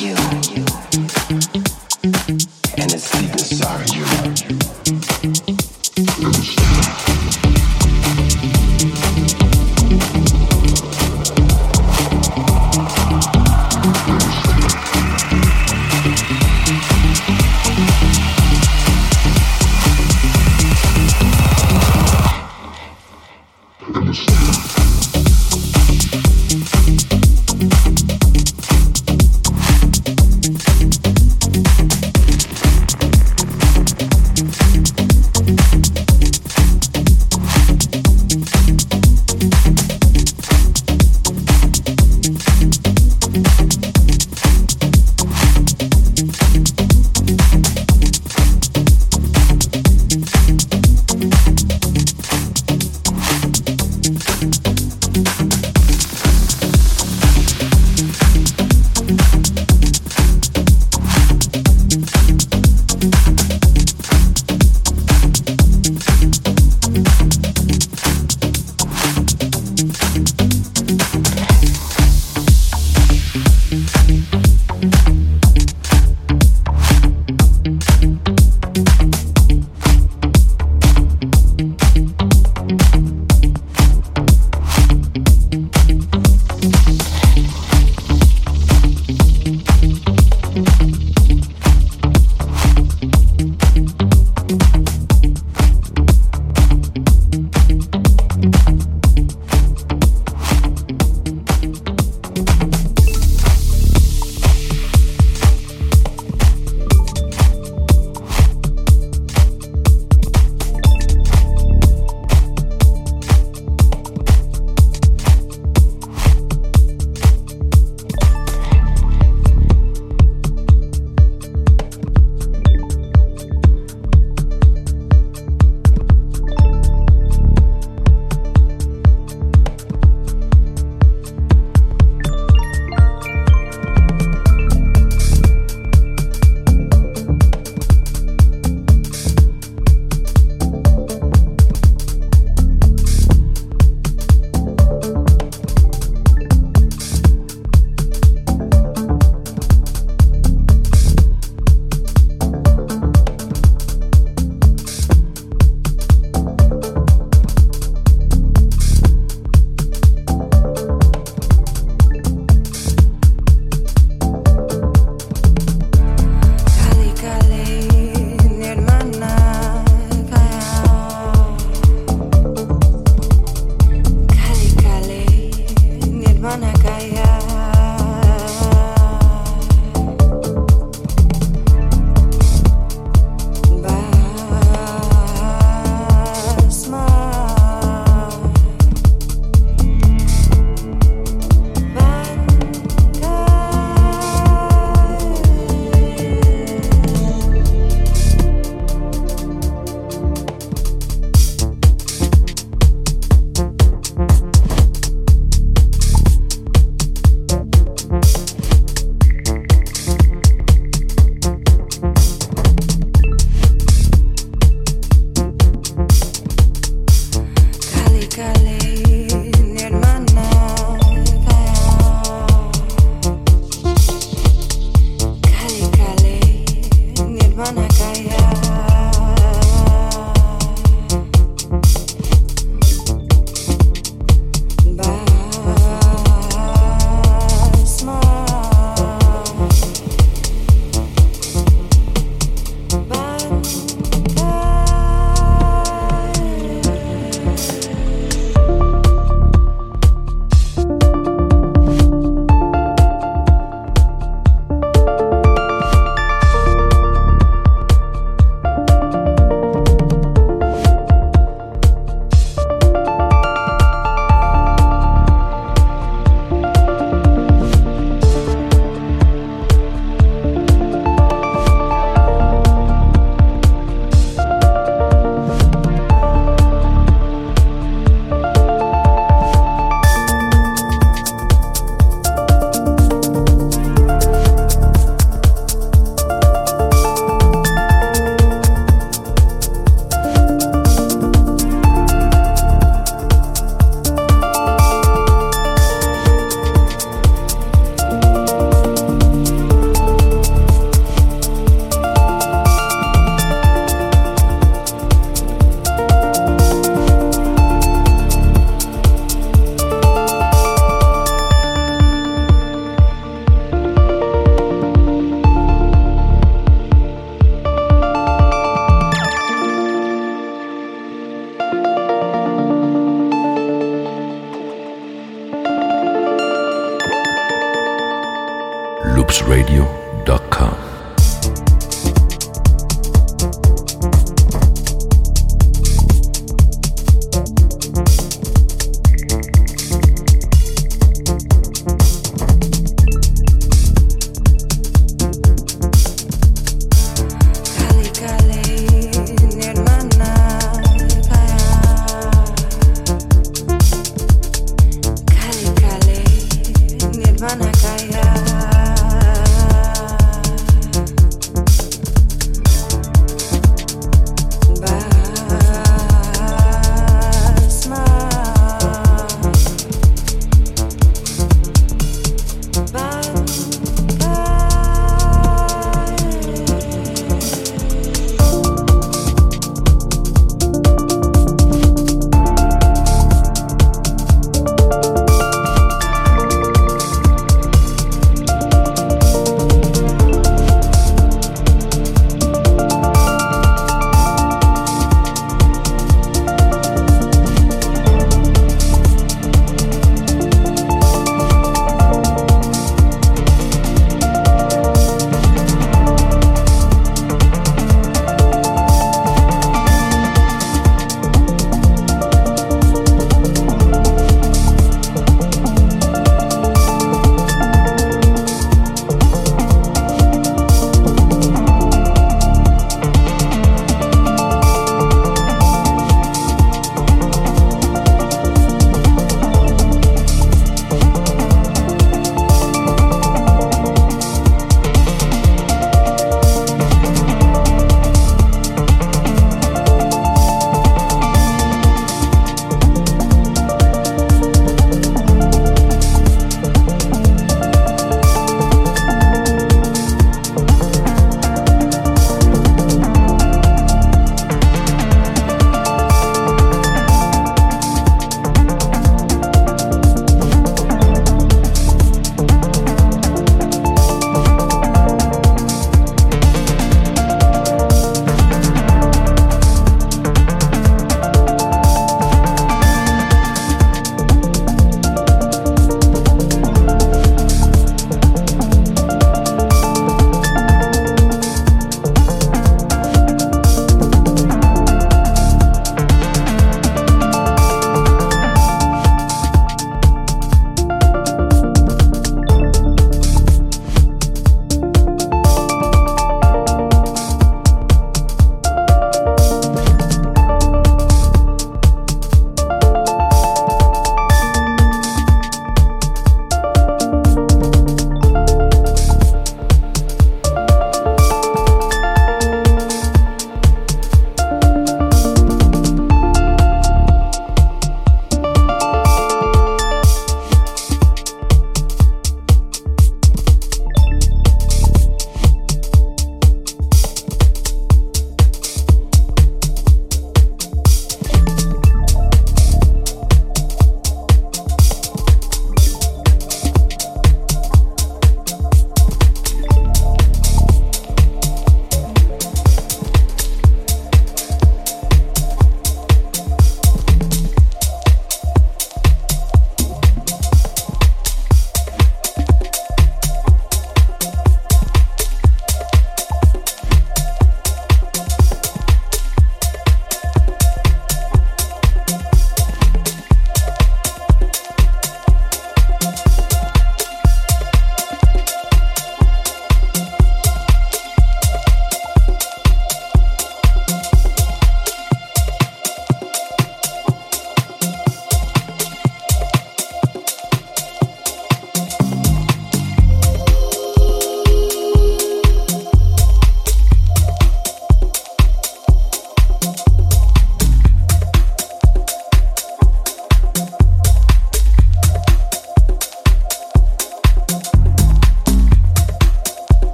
you.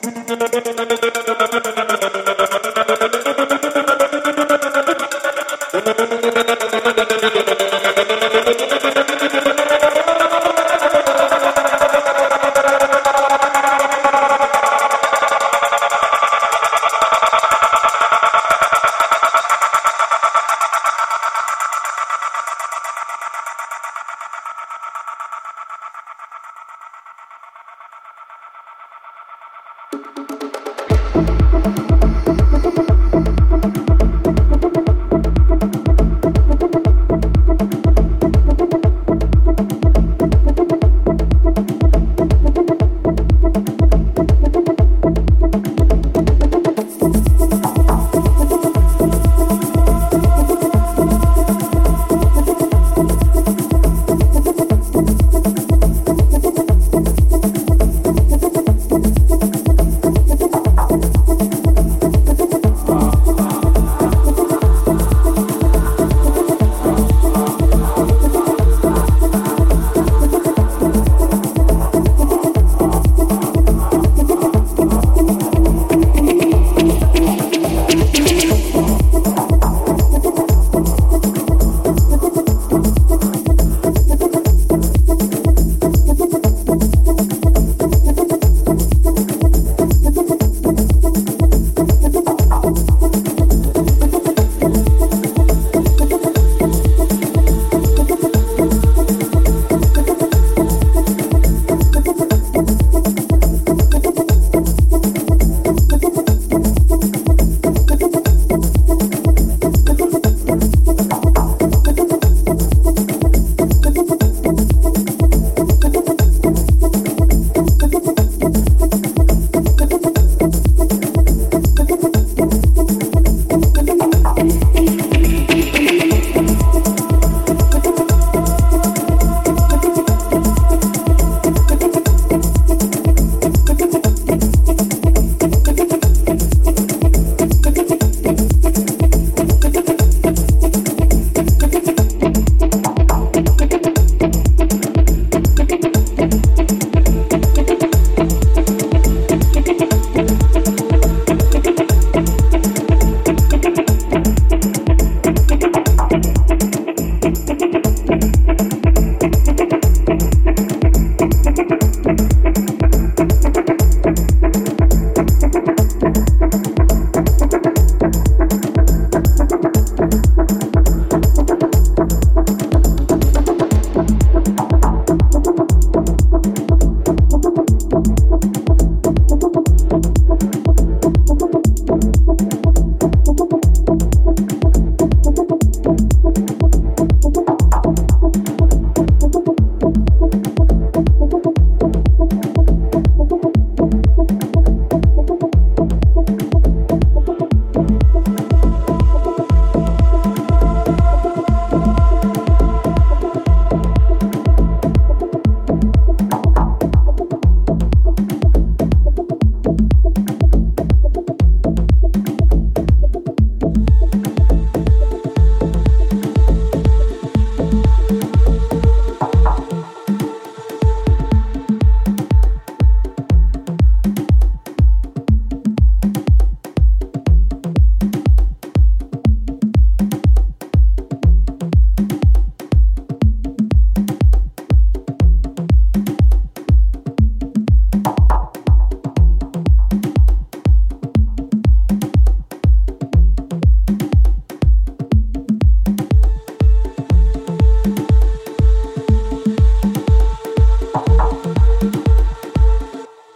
Thank